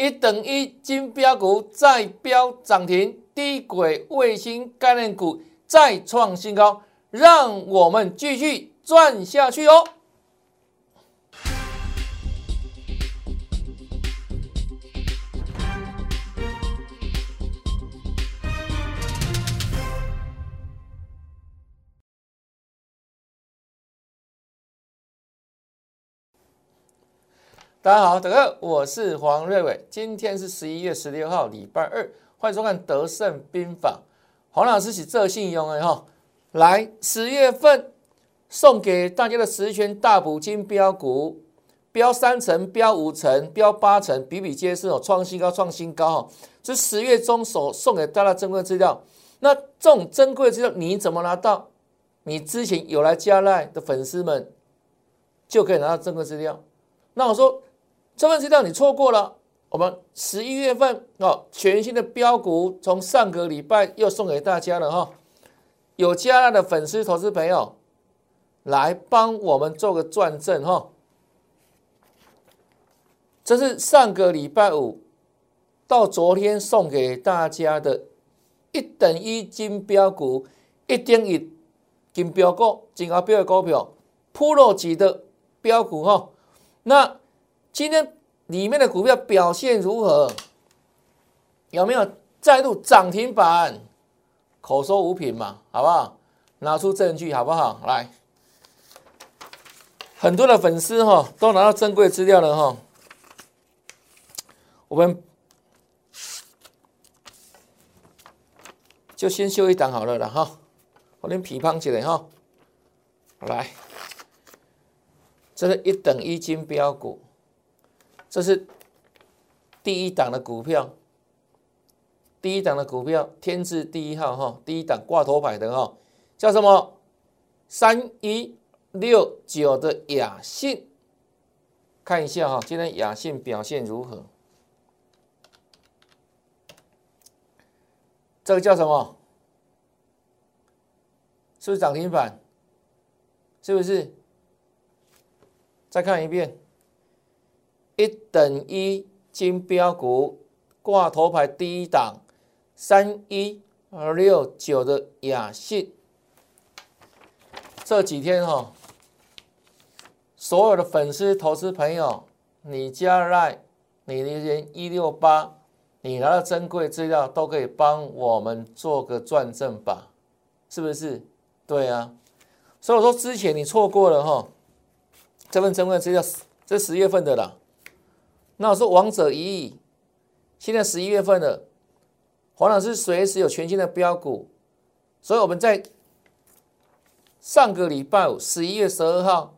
一等一金标股再飙涨停，低轨卫星概念股再创新高，让我们继续赚下去哦！大家好，大家好，我是黄瑞伟。今天是十一月十六号，礼拜二，欢迎收看《德胜兵法》。黄老师是这信用的哈，来十月份送给大家的十全大补金标股，标三成、标五成、标八成，比比皆是哦，创新高、创新高哈。这十月中所送给大家珍贵资料，那这种珍贵资料你怎么拿到？你之前有来加赖的粉丝们就可以拿到珍贵资料。那我说。这份资料你错过了，我们十一月份哦，全新的标股从上个礼拜又送给大家了哈，有加纳的粉丝投资朋友来帮我们做个转正哈，这是上个礼拜五到昨天送给大家的一等一金标股，一等一金标股，金高标的股票，Pro 级的标股哈，那。今天里面的股票表现如何？有没有再度涨停板？口说无凭嘛，好不好？拿出证据好不好？来，很多的粉丝哈都拿到珍贵资料了哈。我们就先修一档好了了哈，我连皮胖起来哈。来，这是一等一金标股。这是第一档的股票，第一档的股票，天字第一号哈，第一档挂头牌的哈，叫什么？三一六九的雅信，看一下哈，今天雅信表现如何？这个叫什么？是不是涨停板？是不是？再看一遍。一等一金标股挂头牌第一档三一二六九的雅信，这几天哈，所有的粉丝投资朋友，你加来你那些一六八，你拿到珍贵资料都可以帮我们做个转正吧，是不是？对啊，所以我说之前你错过了哈，这份珍贵资料这十月份的啦。那我说王者一亿，现在十一月份了，黄老师随时有全新的标股，所以我们在上个礼拜五十一月十二号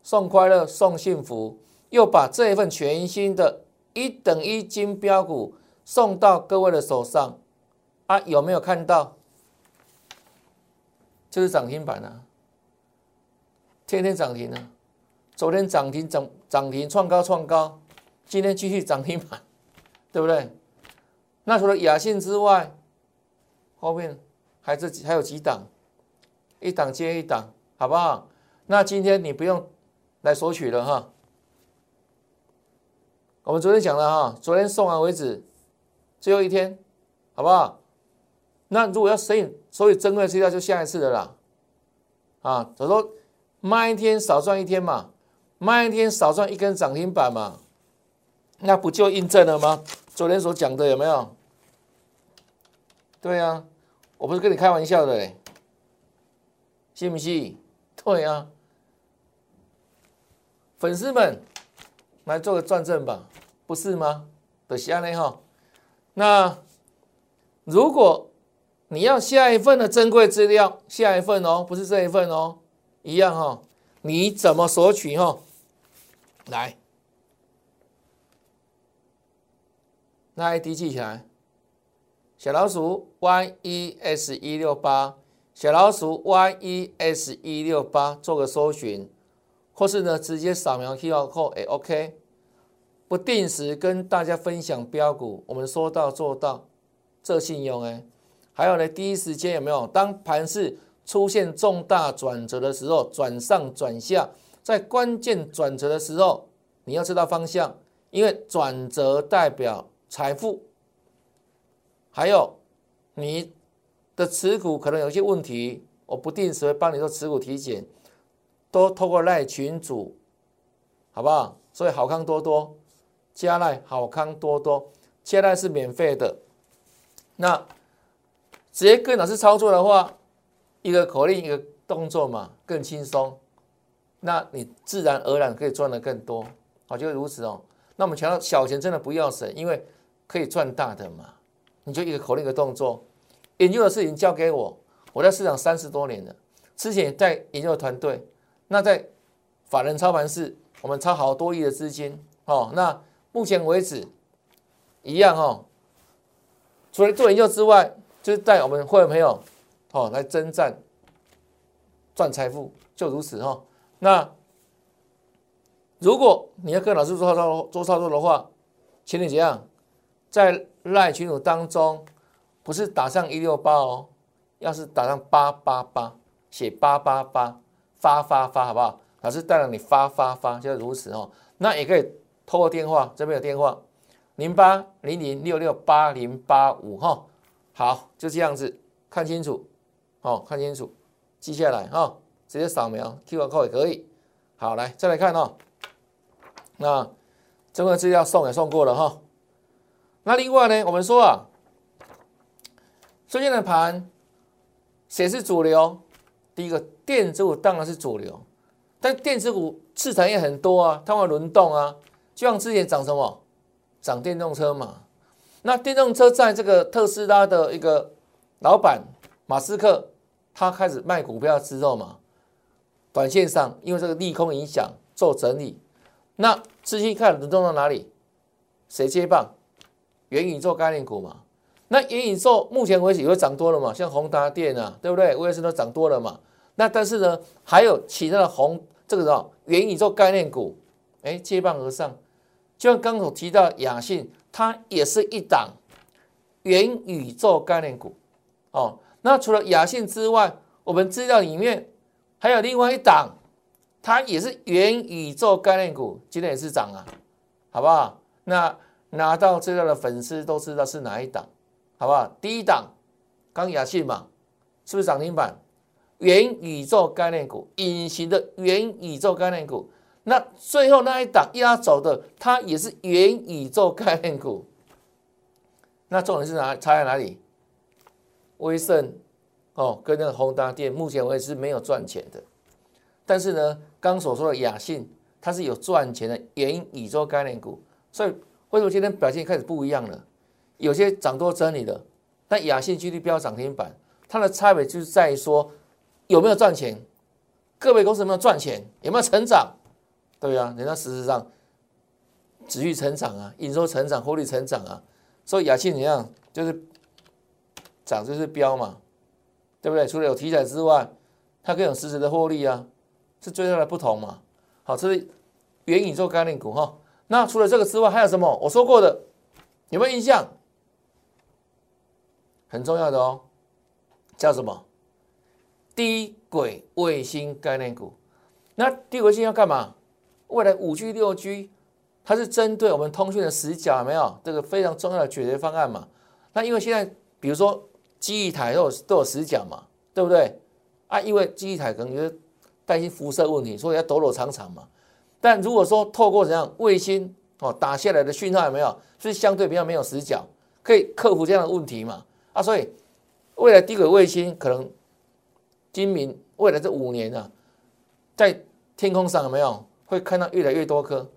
送快乐送幸福，又把这一份全新的一等一金标股送到各位的手上啊，有没有看到？就是涨停板啊，天天涨停啊，昨天涨停涨涨停创高创高。今天继续涨停板，对不对？那除了雅信之外，后面还是还有几档，一档接一档，好不好？那今天你不用来索取了哈。我们昨天讲了哈，昨天送完为止，最后一天，好不好？那如果要所以所以珍贵资料就下一次的啦。啊，我说卖一天少赚一天嘛，卖一天少赚一根涨停板嘛。那不就印证了吗？昨天所讲的有没有？对呀，我不是跟你开玩笑的嘞，信不信？对呀，粉丝们来做个转正吧，不是吗？的下内哈，那如果你要下一份的珍贵资料，下一份哦，不是这一份哦，一样哈，你怎么索取哈？来。那 ID 记起来，小老鼠 Y E S 一六八，小老鼠 Y E S 一六八，做个搜寻，或是呢直接扫描 QR code 也 OK。不定时跟大家分享标股，我们说到做到，这信用哎。还有呢，第一时间有没有？当盘势出现重大转折的时候，转上转下，在关键转折的时候，你要知道方向。因为转折代表财富，还有你的持股可能有些问题，我不定时会帮你做持股体检，都透过赖群主，好不好？所以好康多多加赖好康多多，加赖是免费的。那直接跟老师操作的话，一个口令一个动作嘛，更轻松。那你自然而然可以赚的更多，好，就如此哦。那我们强调小钱真的不要省，因为可以赚大的嘛。你就一个口令一个动作，研究的事情交给我，我在市场三十多年了，之前在研究团队，那在法人操盘室，我们操好多亿的资金哦。那目前为止一样哦，除了做研究之外，就是带我们会员朋友哦来征战赚财富，就如此哈。那如果你要跟老师做操作做操作的话，请你怎样在赖群组当中，不是打上一六八哦，要是打上八八八，写八八八发发发，好不好？老师带了你发发发，就是如此哦。那也可以透过电话，这边有电话零八零零六六八零八五哈。好，就这样子，看清楚哦，看清楚，记下来哈。直接扫描 QR code 也可以。好，来再来看哦。那这份资料送也送过了哈。那另外呢，我们说啊，最近的盘谁是主流？第一个电子股当然是主流，但电子股市场也很多啊，它会轮动啊。就像之前涨什么，涨电动车嘛。那电动车在这个特斯拉的一个老板马斯克，他开始卖股票之后嘛。短线上，因为这个利空影响做整理，那资金看轮动到哪里？谁接棒？元宇宙概念股嘛。那元宇宙目前为止也会涨多了嘛？像宏达电啊，对不对？威尔斯都涨多了嘛。那但是呢，还有其他的宏这个什么元宇宙概念股，哎，接棒而上。就像刚所提到雅信，它也是一档元宇宙概念股哦。那除了雅信之外，我们资料里面。还有另外一档，它也是元宇宙概念股，今天也是涨啊，好不好？那拿到资料的粉丝都知道是哪一档，好不好？第一档，刚雅信嘛，是不是涨停板？元宇宙概念股，隐形的元宇宙概念股。那最后那一档压走的，它也是元宇宙概念股。那重点是哪？差在哪里？威盛。哦，跟那个宏达电目前为止是没有赚钱的，但是呢，刚所说的雅信它是有赚钱的元宇宙概念股，所以为什么今天表现开始不一样了？有些涨多真理的，但雅信距离标涨停板，它的差别就是在于说有没有赚钱，各位公司有没有赚钱，有没有成长？对呀，人家事实上持续成长啊，营收成长，获利成长啊，所以雅信怎样就是涨就是标嘛。对不对？除了有题材之外，它更有实质的获利啊，是最大的不同嘛。好，这是元宇宙概念股哈。那除了这个之外，还有什么？我说过的，有没有印象？很重要的哦，叫什么？低轨卫星概念股。那低轨卫星要干嘛？未来五 G、六 G，它是针对我们通讯的死角，没有这个非常重要的解决方案嘛？那因为现在，比如说。机翼台都有都有死角嘛，对不对？啊，因为机翼台可能就是担心辐射问题，所以要躲躲藏藏嘛。但如果说透过怎样卫星哦打下来的讯号有没有，是相对比较没有死角，可以克服这样的问题嘛？啊，所以未来低轨卫星可能今明未来这五年啊，在天空上有没有会看到越来越多颗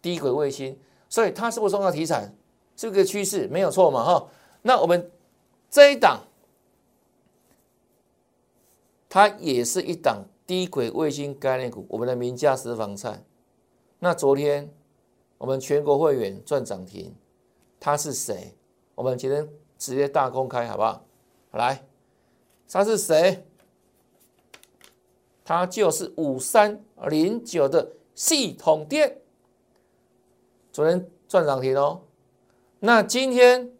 低轨卫星？所以它是不是重要题材？这个趋势没有错嘛？哈，那我们这一档。它也是一档低轨卫星概念股，我们的名家私房菜。那昨天我们全国会员赚涨停，他是谁？我们今天直接大公开好不好？来，他是谁？他就是五三零九的系统店，昨天赚涨停哦。那今天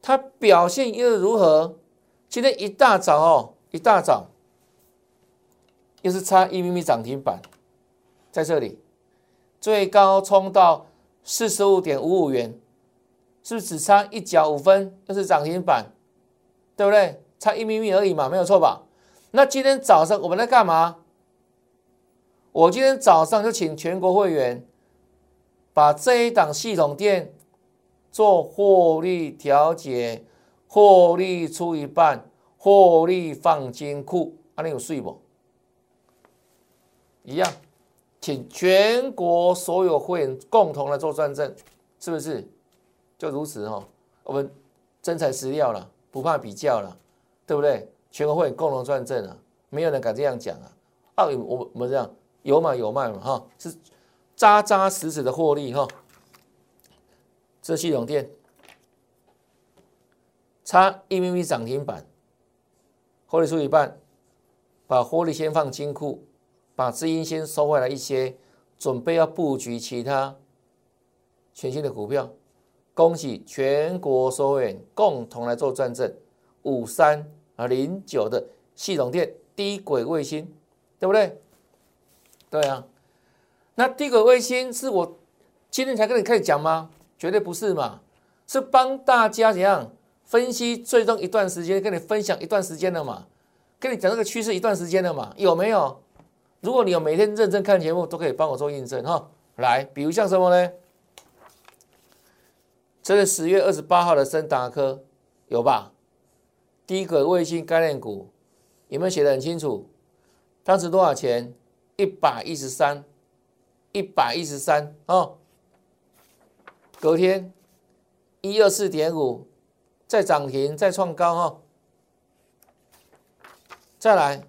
它表现又如何？今天一大早哦，一大早。又是差一厘米涨停板，在这里最高冲到四十五点五五元，是不是只差一角五分，又是涨停板，对不对？差一咪咪而已嘛，没有错吧？那今天早上我们在干嘛？我今天早上就请全国会员把这一档系统店做获利调节，获利出一半，获利放金库，啊，你有睡不？一样，请全国所有会员共同来做转正，是不是？就如此哦，我们真材实料了，不怕比较了，对不对？全国会员共同转正啊，没有人敢这样讲啊！啊，我我们这样有买有卖嘛，哈，是扎扎实实的获利哈。这系统店差一咪咪涨停板，获利出一半，把获利先放金库。把资金先收回来一些，准备要布局其他全新的股票。恭喜全国所有人共同来做转正，五三啊零九的系统店低轨卫星，对不对？对啊。那低轨卫星是我今天才跟你开始讲吗？绝对不是嘛，是帮大家怎样分析最终一段时间，跟你分享一段时间了嘛，跟你讲这个趋势一段时间了嘛，有没有？如果你有每天认真看节目，都可以帮我做印证哈。来，比如像什么呢？这是十月二十八号的森达科，有吧？低轨卫星概念股有没有写的很清楚？当时多少钱？一百一十三，一百一十三哦。隔天一二四点五，再涨停，再创高哈。再来，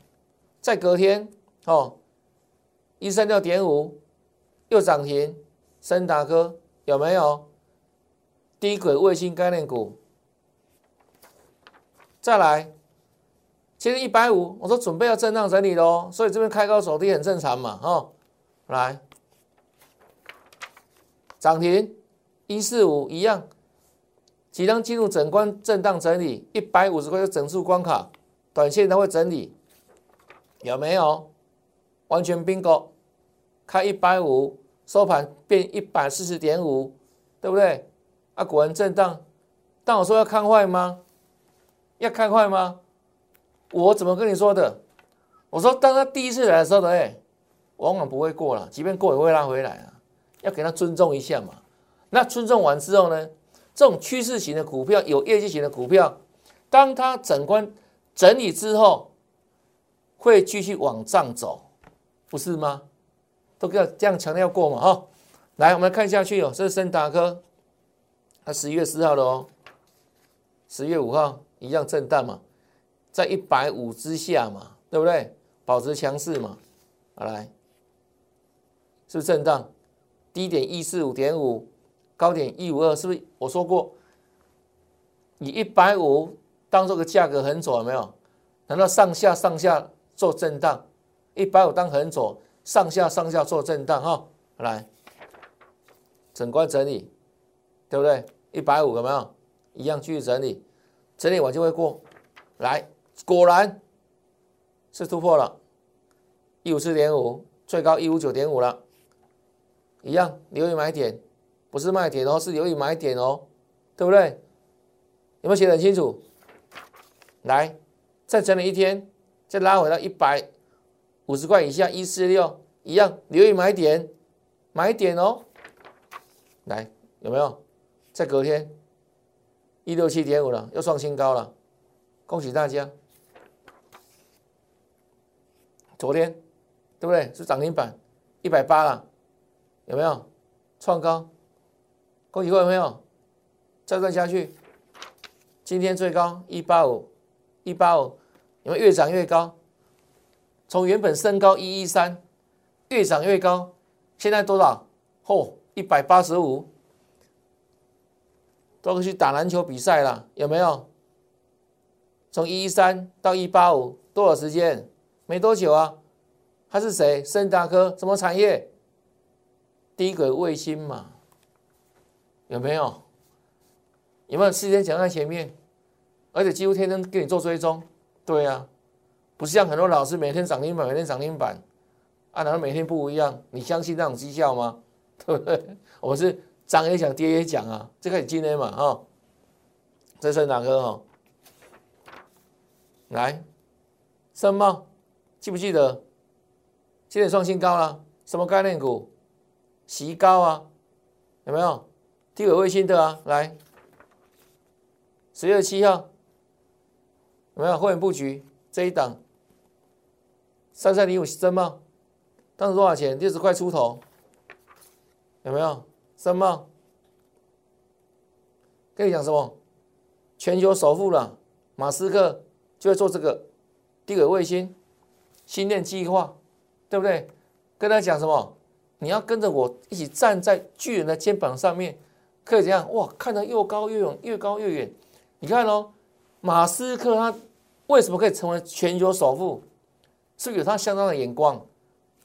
再隔天哦。一三六点五又涨停，森达科有没有？低轨卫星概念股，再来，今天一百五，我说准备要震荡整理喽，所以这边开高走低很正常嘛，哈，来，涨停一四五一样，即将进入整关震荡整理，一百五十块就整数关卡，短线它会整理，有没有？完全冰钩。开一百五，收盘变一百四十点五，对不对？啊，果然震荡。但我说要看坏吗？要看坏吗？我怎么跟你说的？我说当他第一次来的时候，哎，往往不会过了，即便过也会拉回来啊。要给他尊重一下嘛。那尊重完之后呢？这种趋势型的股票，有业绩型的股票，当它整关整理之后，会继续往上走，不是吗？都要这样强调过嘛？哈，来，我们看下去哦。这是森达科，它十一月四号的哦，十月五号一样震荡嘛，在一百五之下嘛，对不对？保持强势嘛。好来，是不是震荡？低点一四五点五，高点一五二，是不是？我说过，以一百五当做个价格横走，有没有？难道上下上下做震荡？一百五当横走？上下上下做震荡哈，来，整关整理，对不对？一百五有没有？一样继续整理，整理完就会过来，果然是突破了，一五四点五，最高一五九点五了，一样留意买点，不是卖点哦，是留意买点哦，对不对？有没有写得很清楚？来，再整理一天，再拉回到一百。五十块以下，一四六一样，留意买点，买点哦。来，有没有？在隔天一六七点五了，又创新高了，恭喜大家。昨天对不对？是涨停板一百八了，有没有？创高，恭喜各位朋友。再赚下去，今天最高一八五，一八五，有没有越涨越高？从原本身高一一三，越涨越高，现在多少？嚯，一百八十五，都去打篮球比赛了，有没有？从一一三到一八五，多少时间？没多久啊。他是谁？森达科，什么产业？低轨卫星嘛，有没有？有没有时间讲在前面？而且几乎天天给你做追踪，对呀。不像很多老师每天涨停板，每天涨停板，啊，难道每天不一样？你相信那种绩效吗？对不对？我们是涨也讲，跌也讲啊，这个很今天嘛啊，这是哪个哈？来，深茂，记不记得？今天创新高了，什么概念股？席高啊，有没有？地轨卫星的啊，来，十月七号有没有？会员布局这一档，三三零五深茂，当时多少钱？六十块出头，有没有？深茂，跟你讲什么？全球首富了，马斯克就会做这个低轨卫星星链计划，对不对？跟他讲什么？你要跟着我一起站在巨人的肩膀上面，可以怎样？哇，看得又高又远，越高越远。你看哦，马斯克他为什么可以成为全球首富？是有他相当的眼光？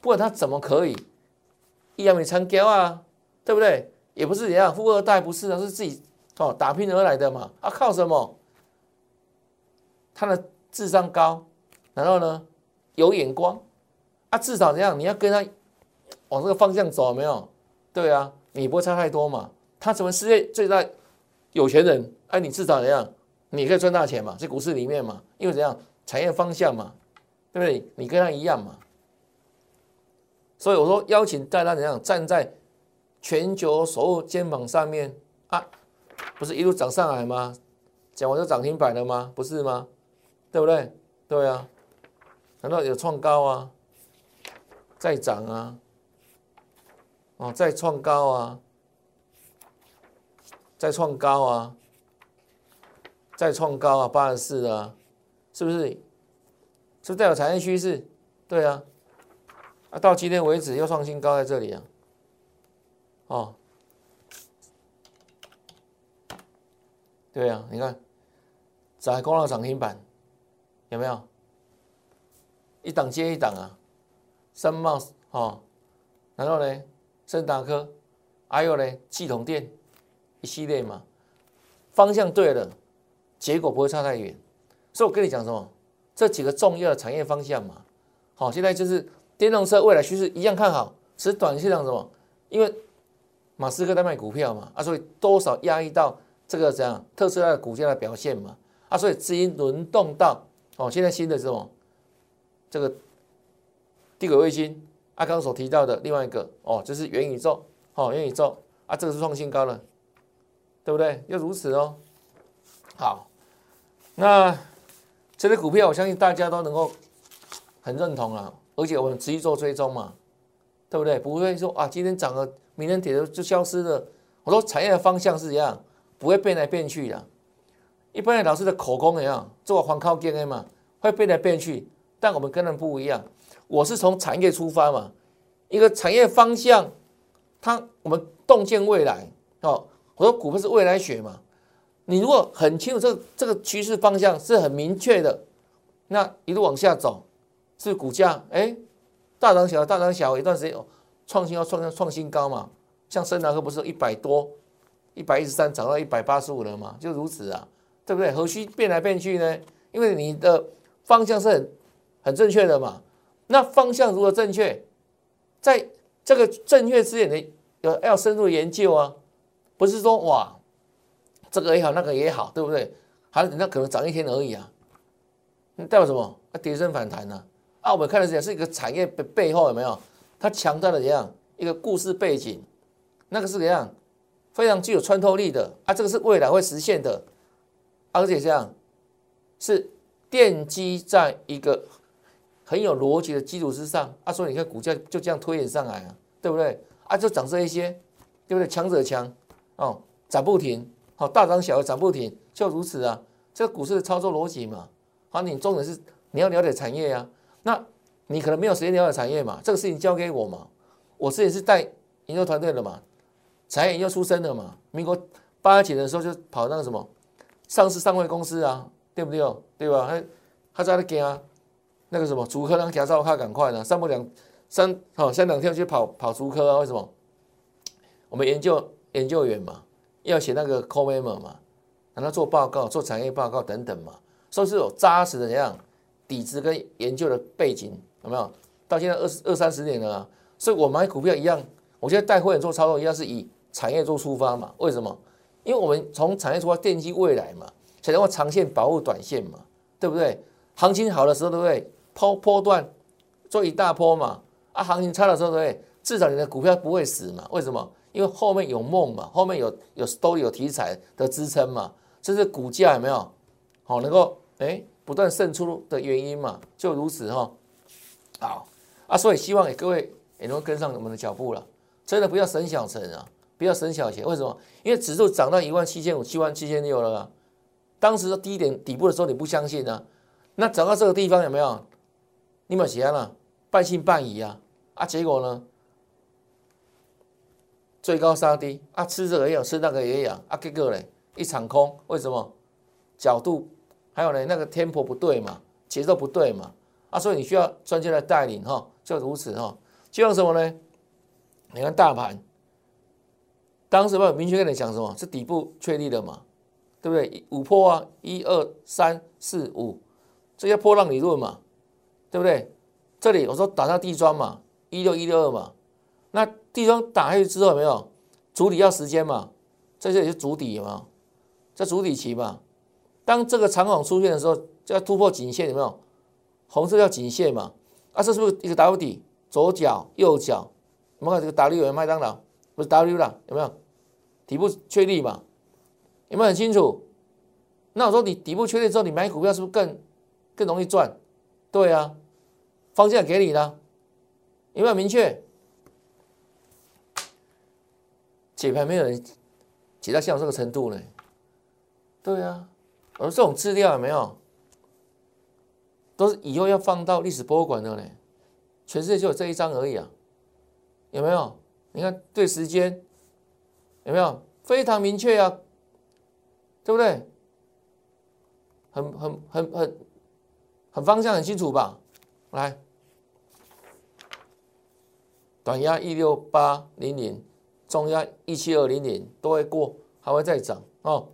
不管他怎么可以一样没参高啊？对不对？也不是怎样富二代，不是啊，是自己哦打拼而来的嘛。啊，靠什么？他的智商高，然后呢有眼光啊，至少怎样？你要跟他。往这个方向走没有？对啊，你不会差太多嘛。他成为世界最大有钱人，哎，你至少怎样？你可以赚大钱嘛，在股市里面嘛。因为怎样？产业方向嘛，对不对？你跟他一样嘛。所以我说邀请大家怎样站在全球所有肩膀上面啊？不是一路涨上来吗？讲完就涨停板了吗？不是吗？对不对？对啊。难道有创高啊？再涨啊？哦，再创高啊！再创高啊！再创高啊！八十四啊，是不是？是不是代表产业趋势？对啊，啊，到今天为止又创新高在这里啊！哦，对啊，你看，在光浪涨停板有没有？一档接一档啊，三茂哦，然后呢？森达科，还有呢，系统电一系列嘛，方向对了，结果不会差太远。所以我跟你讲什么？这几个重要的产业方向嘛，好，现在就是电动车未来趋势一样看好，只是短线上什么？因为马斯克在卖股票嘛，啊，所以多少压抑到这个怎样特斯拉的股价的表现嘛，啊，所以资金轮动到哦，现在新的什么这个地轨卫星。阿刚所提到的另外一个哦，就是元宇宙，哦，元宇宙啊，这个是创新高了，对不对？要如此哦。好，那这些股票，我相信大家都能够很认同啊，而且我们持续做追踪嘛，对不对？不会说啊，今天涨了，明天跌了就消失了。我说产业的方向是怎样，不会变来变去的。一般的老师的口供一样，做环靠 DNA 嘛，会变来变去，但我们跟人不一样。我是从产业出发嘛，一个产业方向，它我们洞见未来哦。我说股票是未来学嘛，你如果很清楚这个这个趋势方向是很明确的，那一路往下走，是股价哎大涨小大涨小，一段时间哦创新要创新创新高嘛，像深南科不是一百多，一百一十三涨到一百八十五了嘛，就如此啊，对不对？何须变来变去呢？因为你的方向是很很正确的嘛。那方向如何正确？在这个正确之前的要要深入研究啊，不是说哇，这个也好，那个也好，对不对？还那可能涨一天而已啊，代表什么？啊，跌升反弹呢？啊，我们看的是是一个产业背背后有没有？它强大的怎样一个故事背景？那个是怎样非常具有穿透力的啊？这个是未来会实现的，而且这样是奠基在一个。很有逻辑的基础之上，啊，所以你看股价就这样推演上来啊，对不对？啊，就涨这一些，对不对？强者强，哦，涨不停，好，大涨小涨不停，就如此啊。这个股市的操作逻辑嘛，好，你重点是你要了解产业呀。那你可能没有时间了解产业嘛，这个事情交给我嘛。我自己是带研究团队的嘛，产业研究出身的嘛。民国八几年的时候就跑那个什么上市上会公司啊，对不对哦？对吧？他他在那给啊。那个什么，主科让驾照卡赶快呢，三不两三，好，三两天去跑跑主科啊？为什么？我们研究研究员嘛，要写那个 c o m memo 嘛，让他做报告、做产业报告等等嘛，所以是有扎实的怎样底子跟研究的背景，有没有？到现在二十二三十年了，所以我买股票一样，我现在带会员做操作一样是以产业做出发嘛？为什么？因为我们从产业出发奠基未来嘛，才能够长线保护短线嘛，对不对？行情好的时候，对不对？抛波段做一大波嘛，啊，行情差的时候，对不对？至少你的股票不会死嘛？为什么？因为后面有梦嘛，后面有有都有题材的支撑嘛，这是股价有没有？好，能够哎不断胜出的原因嘛，就如此哈。好啊，所以希望各位也能够跟上我们的脚步了，真的不要省小钱啊，不要省小钱。为什么？因为指数涨到一万七千五、七万七千六了啊。当时的低点底部的时候你不相信啊，那涨到这个地方有没有？你有写了半信半疑啊啊，结果呢？最高杀低啊，吃这个也有，吃那个也有啊，结果呢一场空，为什么？角度还有呢，那个天婆不对嘛，节奏不对嘛啊，所以你需要专家来带领哈，就如此哈。就像什么呢？你看大盘，当时我明确跟你讲什么？是底部确立的嘛，对不对？五波啊，一二三四五，这些破浪理论嘛，对不对？这里我说打上地砖嘛，一六一六二嘛。那地方打下去之后，有没有主底要时间嘛？在这里是主底嘛，在主底期嘛。当这个长虹出现的时候，就要突破颈线，有没有？红色叫颈线嘛。啊，这是不是一个 W 底？左脚、右脚，我们看这个 W 有麦当劳，不是 W 了，有没有？底部确立嘛？有没有很清楚？那我说你底部确立之后，你买股票是不是更更容易赚？对啊，方向给你了，有没有明确？解盘没有人解到像这个程度呢？对啊，而这种资料有没有？都是以后要放到历史博物馆的呢。全世界就有这一张而已啊，有没有？你看对时间有没有非常明确啊？对不对？很很很很很方向很清楚吧？来，短压一六八零零。中压一七二零零都会过，还会再涨哦。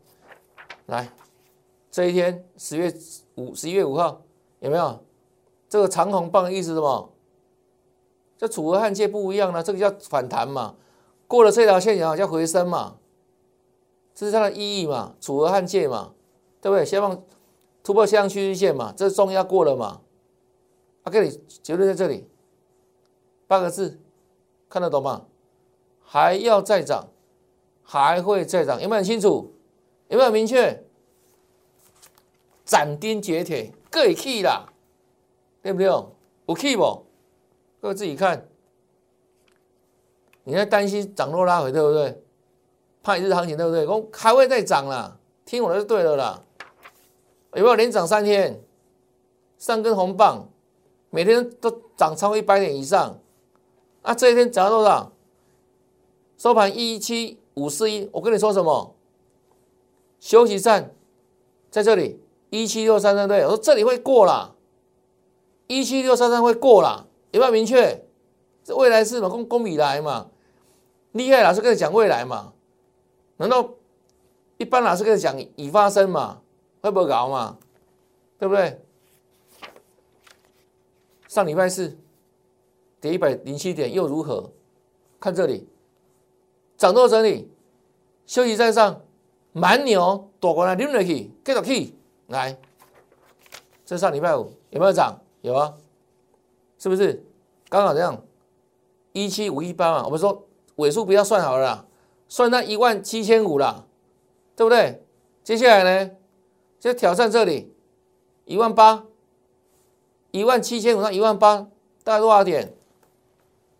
来，这一天十月五十一月五号有没有这个长红棒的意思？什么？这楚河汉界不一样了，这个叫反弹嘛。过了这条线以后叫回升嘛，这是它的意义嘛。楚河汉界嘛，对不对？先放突破下降趋势线嘛，这是中压过了嘛。啊，给你结论在这里，八个字，看得懂吗？还要再涨，还会再涨，有没有很清楚？有没有明确？斩钉截铁，各有 key 啦，对不对？有去不？各位自己看。你在担心涨落拉回，对不对？怕一日行情，对不对？我还会再涨啦，听我的就对了啦。有没有连涨三天？三根红棒，每天都涨超过一百点以上。啊，这一天涨了多少？收盘一七五四一，我跟你说什么？休息站在这里，一七六三三对，我说这里会过啦，一七六三三会过啦，有没有明确？这未来是嘛？公公米来嘛？厉害老师跟你讲未来嘛？难道一般老师跟你讲已发生嘛？会不会搞嘛？对不对？上礼拜四跌一百零七点又如何？看这里。涨多整理，休息在上，蛮牛躲过来，溜了去，继续去，来，这上礼拜五有没有涨？有啊，是不是？刚好这样，一七五一八嘛，我们说尾数不要算好了，算到一万七千五了，对不对？接下来呢，就挑战这里，一万八，一万七千五到一万八，大概多少点？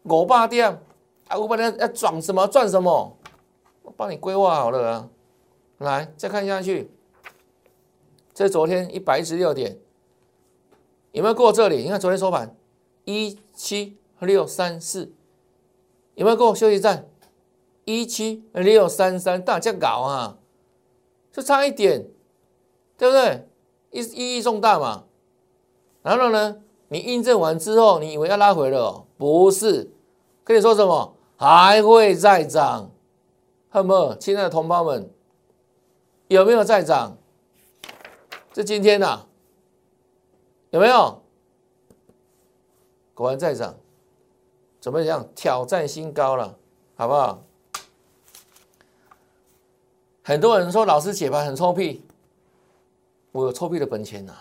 五八点。啊，五百点要赚什么赚什么，我帮你规划好了啊。来，再看下去，这昨天一百一十六点，有没有过这里？你看昨天收盘一七六三四，有没有过休息站一七六三三？大家搞啊，就差一点，对不对？意意义重大嘛。然后呢，你印证完之后，你以为要拉回了？不是，跟你说什么？还会再涨，好不？亲爱的同胞们，有没有再涨？这今天呐，有没有？果然再涨，怎么样？挑战新高了，好不好？很多人说老师解盘很臭屁，我有臭屁的本钱呐，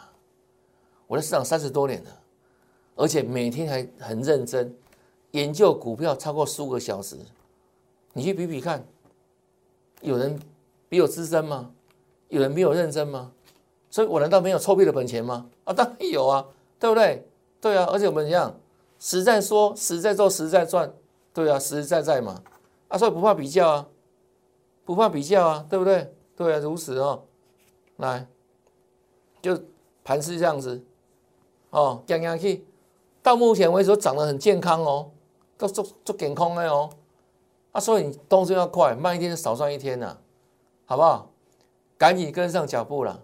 我在市场三十多年了，而且每天还很认真研究股票超过十五个小时，你去比比看，有人比我资深吗？有人比我认真吗？所以我难道没有臭屁的本钱吗？啊，当然有啊，对不对？对啊，而且我们一样实在说，实在做，实在赚，对啊，实实在在嘛，啊，所以不怕比较啊。不怕比较啊，对不对？对啊，如此哦。来，就盘是这样子哦，降下去，到目前为止涨得很健康哦，都做做健康的哦。啊，所以你动作要快，慢一天少赚一天呐，好不好？赶紧跟上脚步了，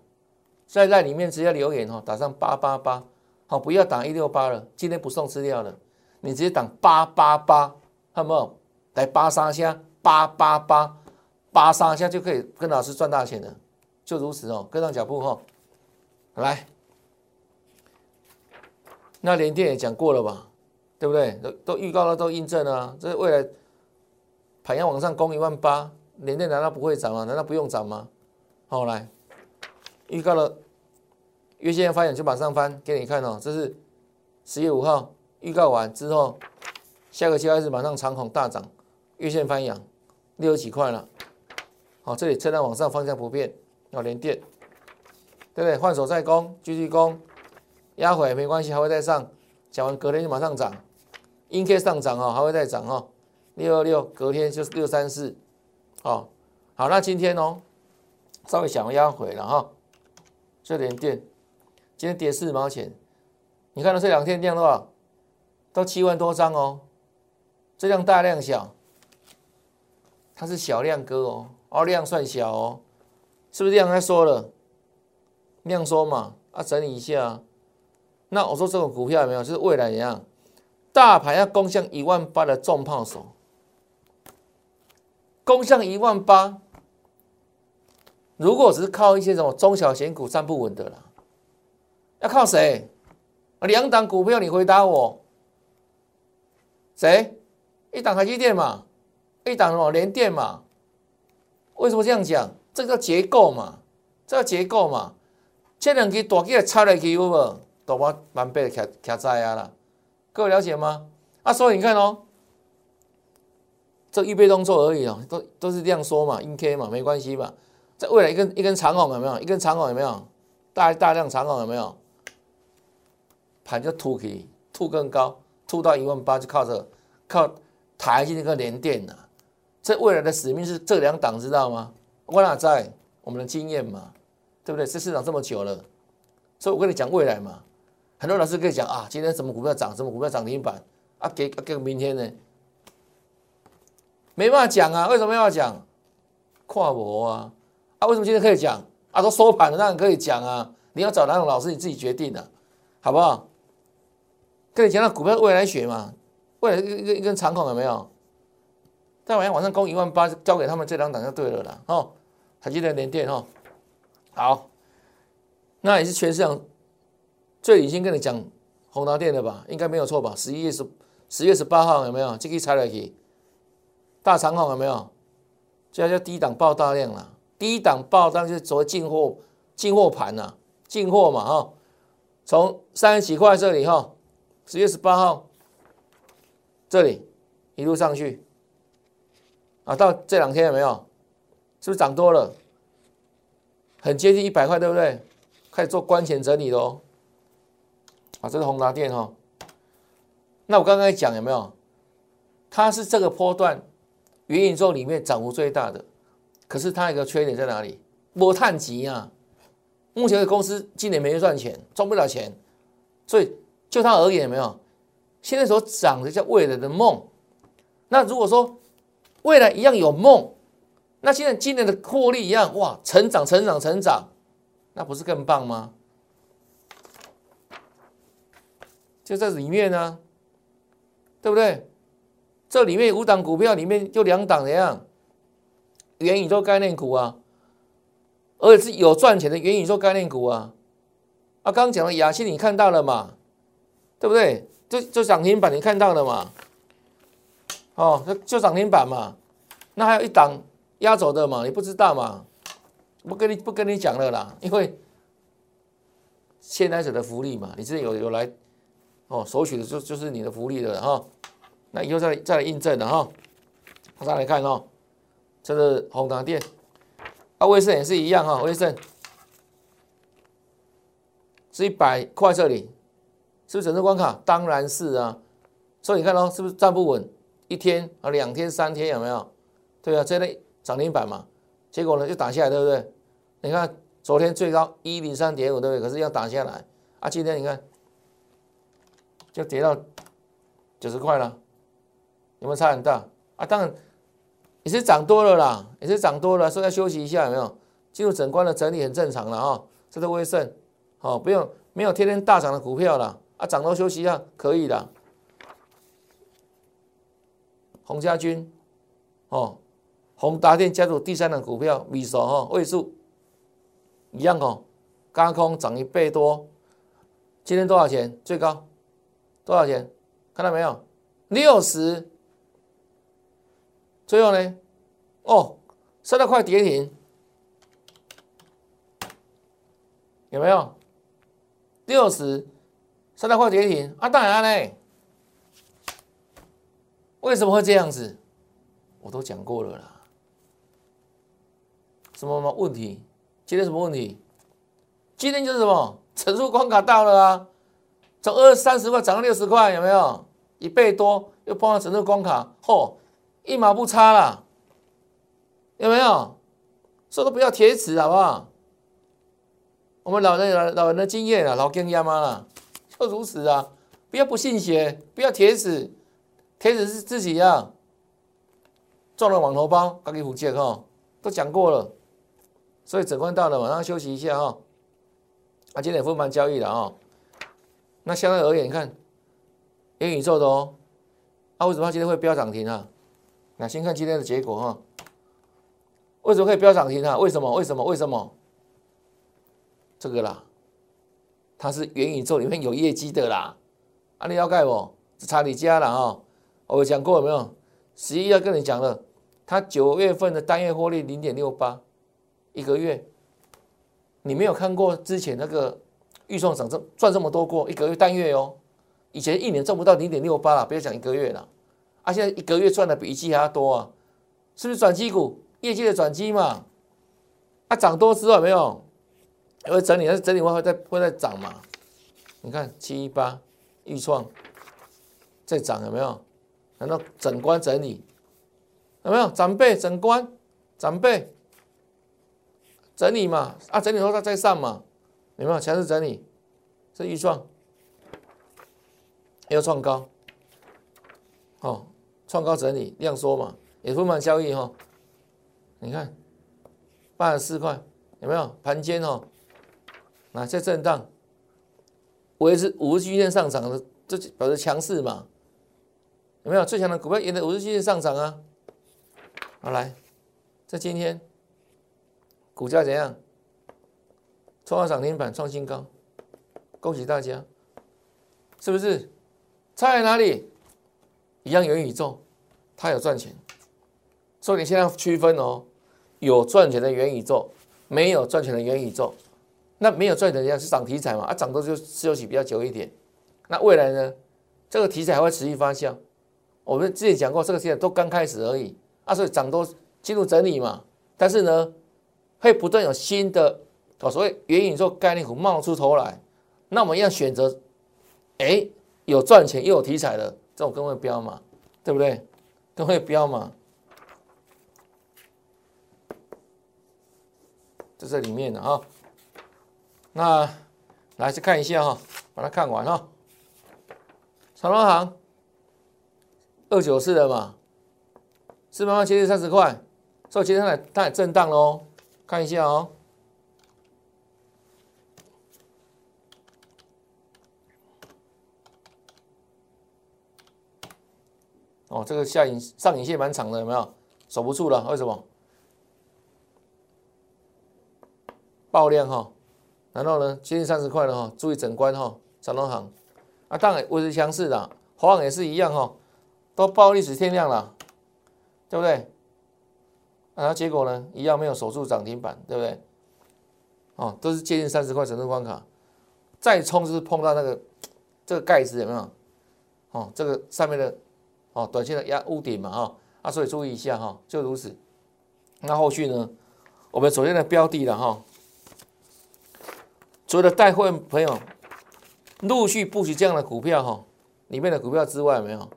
在在里面直接留言哦，打上八八八，好，不要打一六八了，今天不送资料了，你直接打八八八，好不好？来八三下八八八。八三下就可以跟老师赚大钱了，就如此哦，跟上脚步哈。来，那连电也讲过了吧，对不对？都都预告了，都印证了，这未来盘要往上攻一万八，连电难道不会涨吗？难道不用涨吗？好，来预告了，月线发展就马上翻给你看哦，这是十月五号预告完之后，下个交易日马上长虹大涨，月线翻阳，六十几块了。好，这里车辆往上方向不变，要连电，对不对？换手再攻，继续攻，压回没关系，还会再上。讲完隔天就马上涨，应该上涨哦，还会再涨哦。六二六，隔天就是六三四，哦，好，那今天哦，稍微想要压回了哈，这连电，今天跌四毛钱，你看到这两天量多少？都七万多张哦，这量大量小，它是小量哥哦。哦，量算小哦，是不是量该说了？量缩嘛，啊，整理一下。那我说这种股票有没有？就是未来一样，大盘要攻向一万八的重炮手，攻向一万八。如果只是靠一些什么中小型股站不稳的了，要靠谁？两档股票，你回答我，谁？一档台积电嘛，一档什么联电嘛？为什么这样讲？这个结构嘛，这个结构嘛，这两支大机插来去有无？大把蛮背的卡卡在啊啦，各位了解吗？啊，所以你看哦，这预备动作而已哦，都都是这样说嘛，阴 K 嘛，没关系吧？在未来一根一根长红有没有？一根长红有没有？大大量长红有没有？盘就吐起，吐更高，吐到一万八，就靠着靠台积那个连电呐。这未来的使命是这两档，知道吗？我哪在我们的经验嘛，对不对？这市场这么久了，所以我跟你讲未来嘛。很多老师跟你讲啊，今天什么股票涨，什么股票涨停板啊，给给明天呢？没办法讲啊，为什么要讲？跨博啊啊，为什么今天可以讲啊？都收盘了，当然可以讲啊。你要找哪种老师，你自己决定的，好不好？跟你讲，那股票未来学嘛，未来一根一根长孔有没有？再晚上往上攻一万八，交给他们这两档就对了啦。哦，台积电连电哦，好，那也是全市场最已经跟你讲宏达电的吧？应该没有错吧？十一月十十月十八号有没有？这个拆了去大长虹有没有？这叫低档爆大量了，低档爆当就是所谓进货进货盘呐，进货嘛哈。从三十几块这里哈，十月十八号这里一路上去。啊，到这两天有没有？是不是涨多了？很接近一百块，对不对？开始做关前整理喽。啊，这是宏达电哈。那我刚刚讲有没有？它是这个波段元宇宙里面涨幅最大的，可是它有个缺点在哪里？摸碳级啊！目前的公司今年没赚钱，赚不了钱，所以就它而言有没有？现在所涨的叫未来的梦。那如果说，未来一样有梦，那现在今年的获利一样哇，成长、成长、成长，那不是更棒吗？就在里面呢，对不对？这里面五档股票里面就两档怎样？元宇宙概念股啊，而且是有赚钱的元宇宙概念股啊。啊，刚刚讲的雅信你看到了嘛？对不对？就就涨停板你看到了嘛？哦，就就涨停板嘛，那还有一档压轴的嘛，你不知道嘛？不跟你不跟你讲了啦，因为现在者的福利嘛，你之前有有来哦，索取的就就是你的福利了哈。那以后再再来印证了哈。再来看哦，这是红糖店，啊，威盛也是一样哈，威盛是一百块这里，是不是整个关卡？当然是啊。所以你看哦，是不是站不稳？一天啊，两天、三天有没有？对啊，这类涨停板嘛，结果呢就打下来，对不对？你看昨天最高一零三点五，对不对？可是要打下来啊，今天你看就跌到九十块了，有没有差很大啊？当然也是涨多了啦，也是涨多了，所以要休息一下，有没有？进入整关的整理很正常了啊，这是威盛，好，不用没有天天大涨的股票了啊，涨多休息一下可以的。洪家军，哦，宏达电加入第三档股票，米索哈位数一样哦，高空涨一倍多，今天多少钱？最高多少钱？看到没有？六十，最后呢？哦，三到快跌停，有没有？六十，三到快跌停啊！当然嘞。为什么会这样子？我都讲过了啦。什么什么问题？今天什么问题？今天就是什么整数关卡到了啊！从二三十块涨到六十块，有没有一倍多？又碰到整数关卡，嚯，一毛不差啦！有没有？说都不要铁齿，好不好？我们老人老老人的经验啊，老经验嘛，就如此啊！不要不信邪，不要铁齿。天子是自己呀，中了网头包，赶紧补借哈，都讲过了，所以整关到了，晚上休息一下哈。啊，今天分盘交易了啊，那相对而言，你看元宇宙的哦，啊，为什么今天会飙涨停啊？那先看今天的结果哈，为什么可以飙涨停啊？为什么？为什么？为什么？这个啦，它是元宇宙里面有业绩的啦，啊，你要盖不？差你家了啊。我讲过有没有？十一要跟你讲了，它九月份的单月获利零点六八，一个月，你没有看过之前那个预算涨这赚这么多过一个月单月哦，以前一年赚不到零点六八了，不要讲一个月了，啊，现在一个月赚的比一季还要多啊，是不是转机股？业绩的转机嘛，啊，涨多之后有没有？会整理，但是整理完会再会再涨嘛？你看七一八预创再涨有没有？难道整关整理有没有？长辈整关，长辈整理嘛？啊，整理后它再上嘛？有没有强势整理？这预创要创高，哦，创高整理量缩嘛？也分盘交易哈？你看八十四块有没有？盘间哦，那在震荡，维持五日均线上涨的，这表示强势嘛？有没有最强的股票沿着五日均线上涨啊？好来，这今天股价怎样？创涨停板，创新高，恭喜大家！是不是？差在哪里？一样元宇宙，它有赚钱，所以你现在要区分哦，有赚钱的元宇宙，没有赚钱的元宇宙。那没有赚钱的是涨题材嘛？啊，涨多就休息比较久一点。那未来呢？这个题材还会持续发酵。我们之前讲过，这个题材都刚开始而已啊，所以涨多进入整理嘛。但是呢，会不断有新的哦，所谓元宇宙概念股冒出头来，那我们要选择，哎，有赚钱又有题材的这种更会标嘛，对不对？更会标嘛，在这里面的啊。那来去看一下哈，把它看完哈。长隆行。二九四的嘛，是慢慢接近三十块，所以今天它它也震荡喽，看一下哦。哦，这个下影上影线蛮长的，有没有？守不住了，为什么？爆量哈，然后呢，接近三十块了哈，注意整关哈，长隆行啊，当然维持强势的，华航也是一样哈。都爆历史天量了，对不对？然后结果呢，一样没有守住涨停板，对不对？哦，都是接近三十块整数关卡，再冲就是碰到那个这个盖子有没有？哦，这个上面的哦，短线的压屋顶嘛哈，啊，所以注意一下哈，就如此。那后续呢，我们首先的标的了哈，除了带会朋友陆续布局这样的股票哈，里面的股票之外，没有，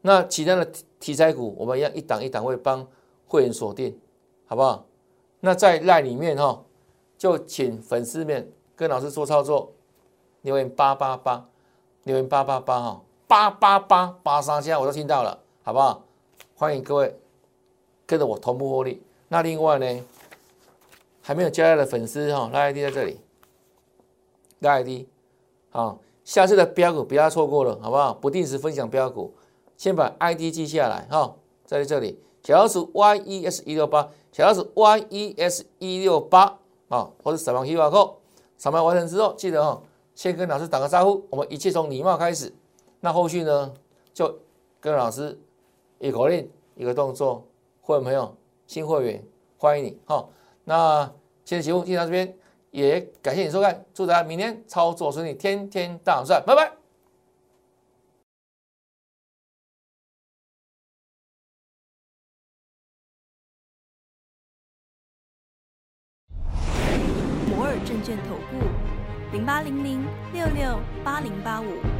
那其他的题材股，我们要一档一档会帮会员锁定，好不好？那在赖里面哈。就请粉丝们跟老师做操作，留言八八八，留言八八八哈，八八八八三下我都听到了，好不好？欢迎各位跟着我同步获利。那另外呢，还没有加入的粉丝哈，拉 ID 在这里，拉 ID 好，下次的标股不要错过了，好不好？不定时分享标股，先把 ID 记下来哈，在这里，小老鼠 YES 一六八，小老鼠 YES 一六八。啊，或者扫描 QR code，扫描完成之后，记得哈，先跟老师打个招呼。我们一切从礼貌开始，那后续呢，就跟老师一口令，一个动作。会员朋友，新会员，欢迎你哈。那今天节目就到这边，也感谢你收看，祝大家明天操作顺利，天天大赚，拜拜。摩尔证券投顾零八零零六六八零八五。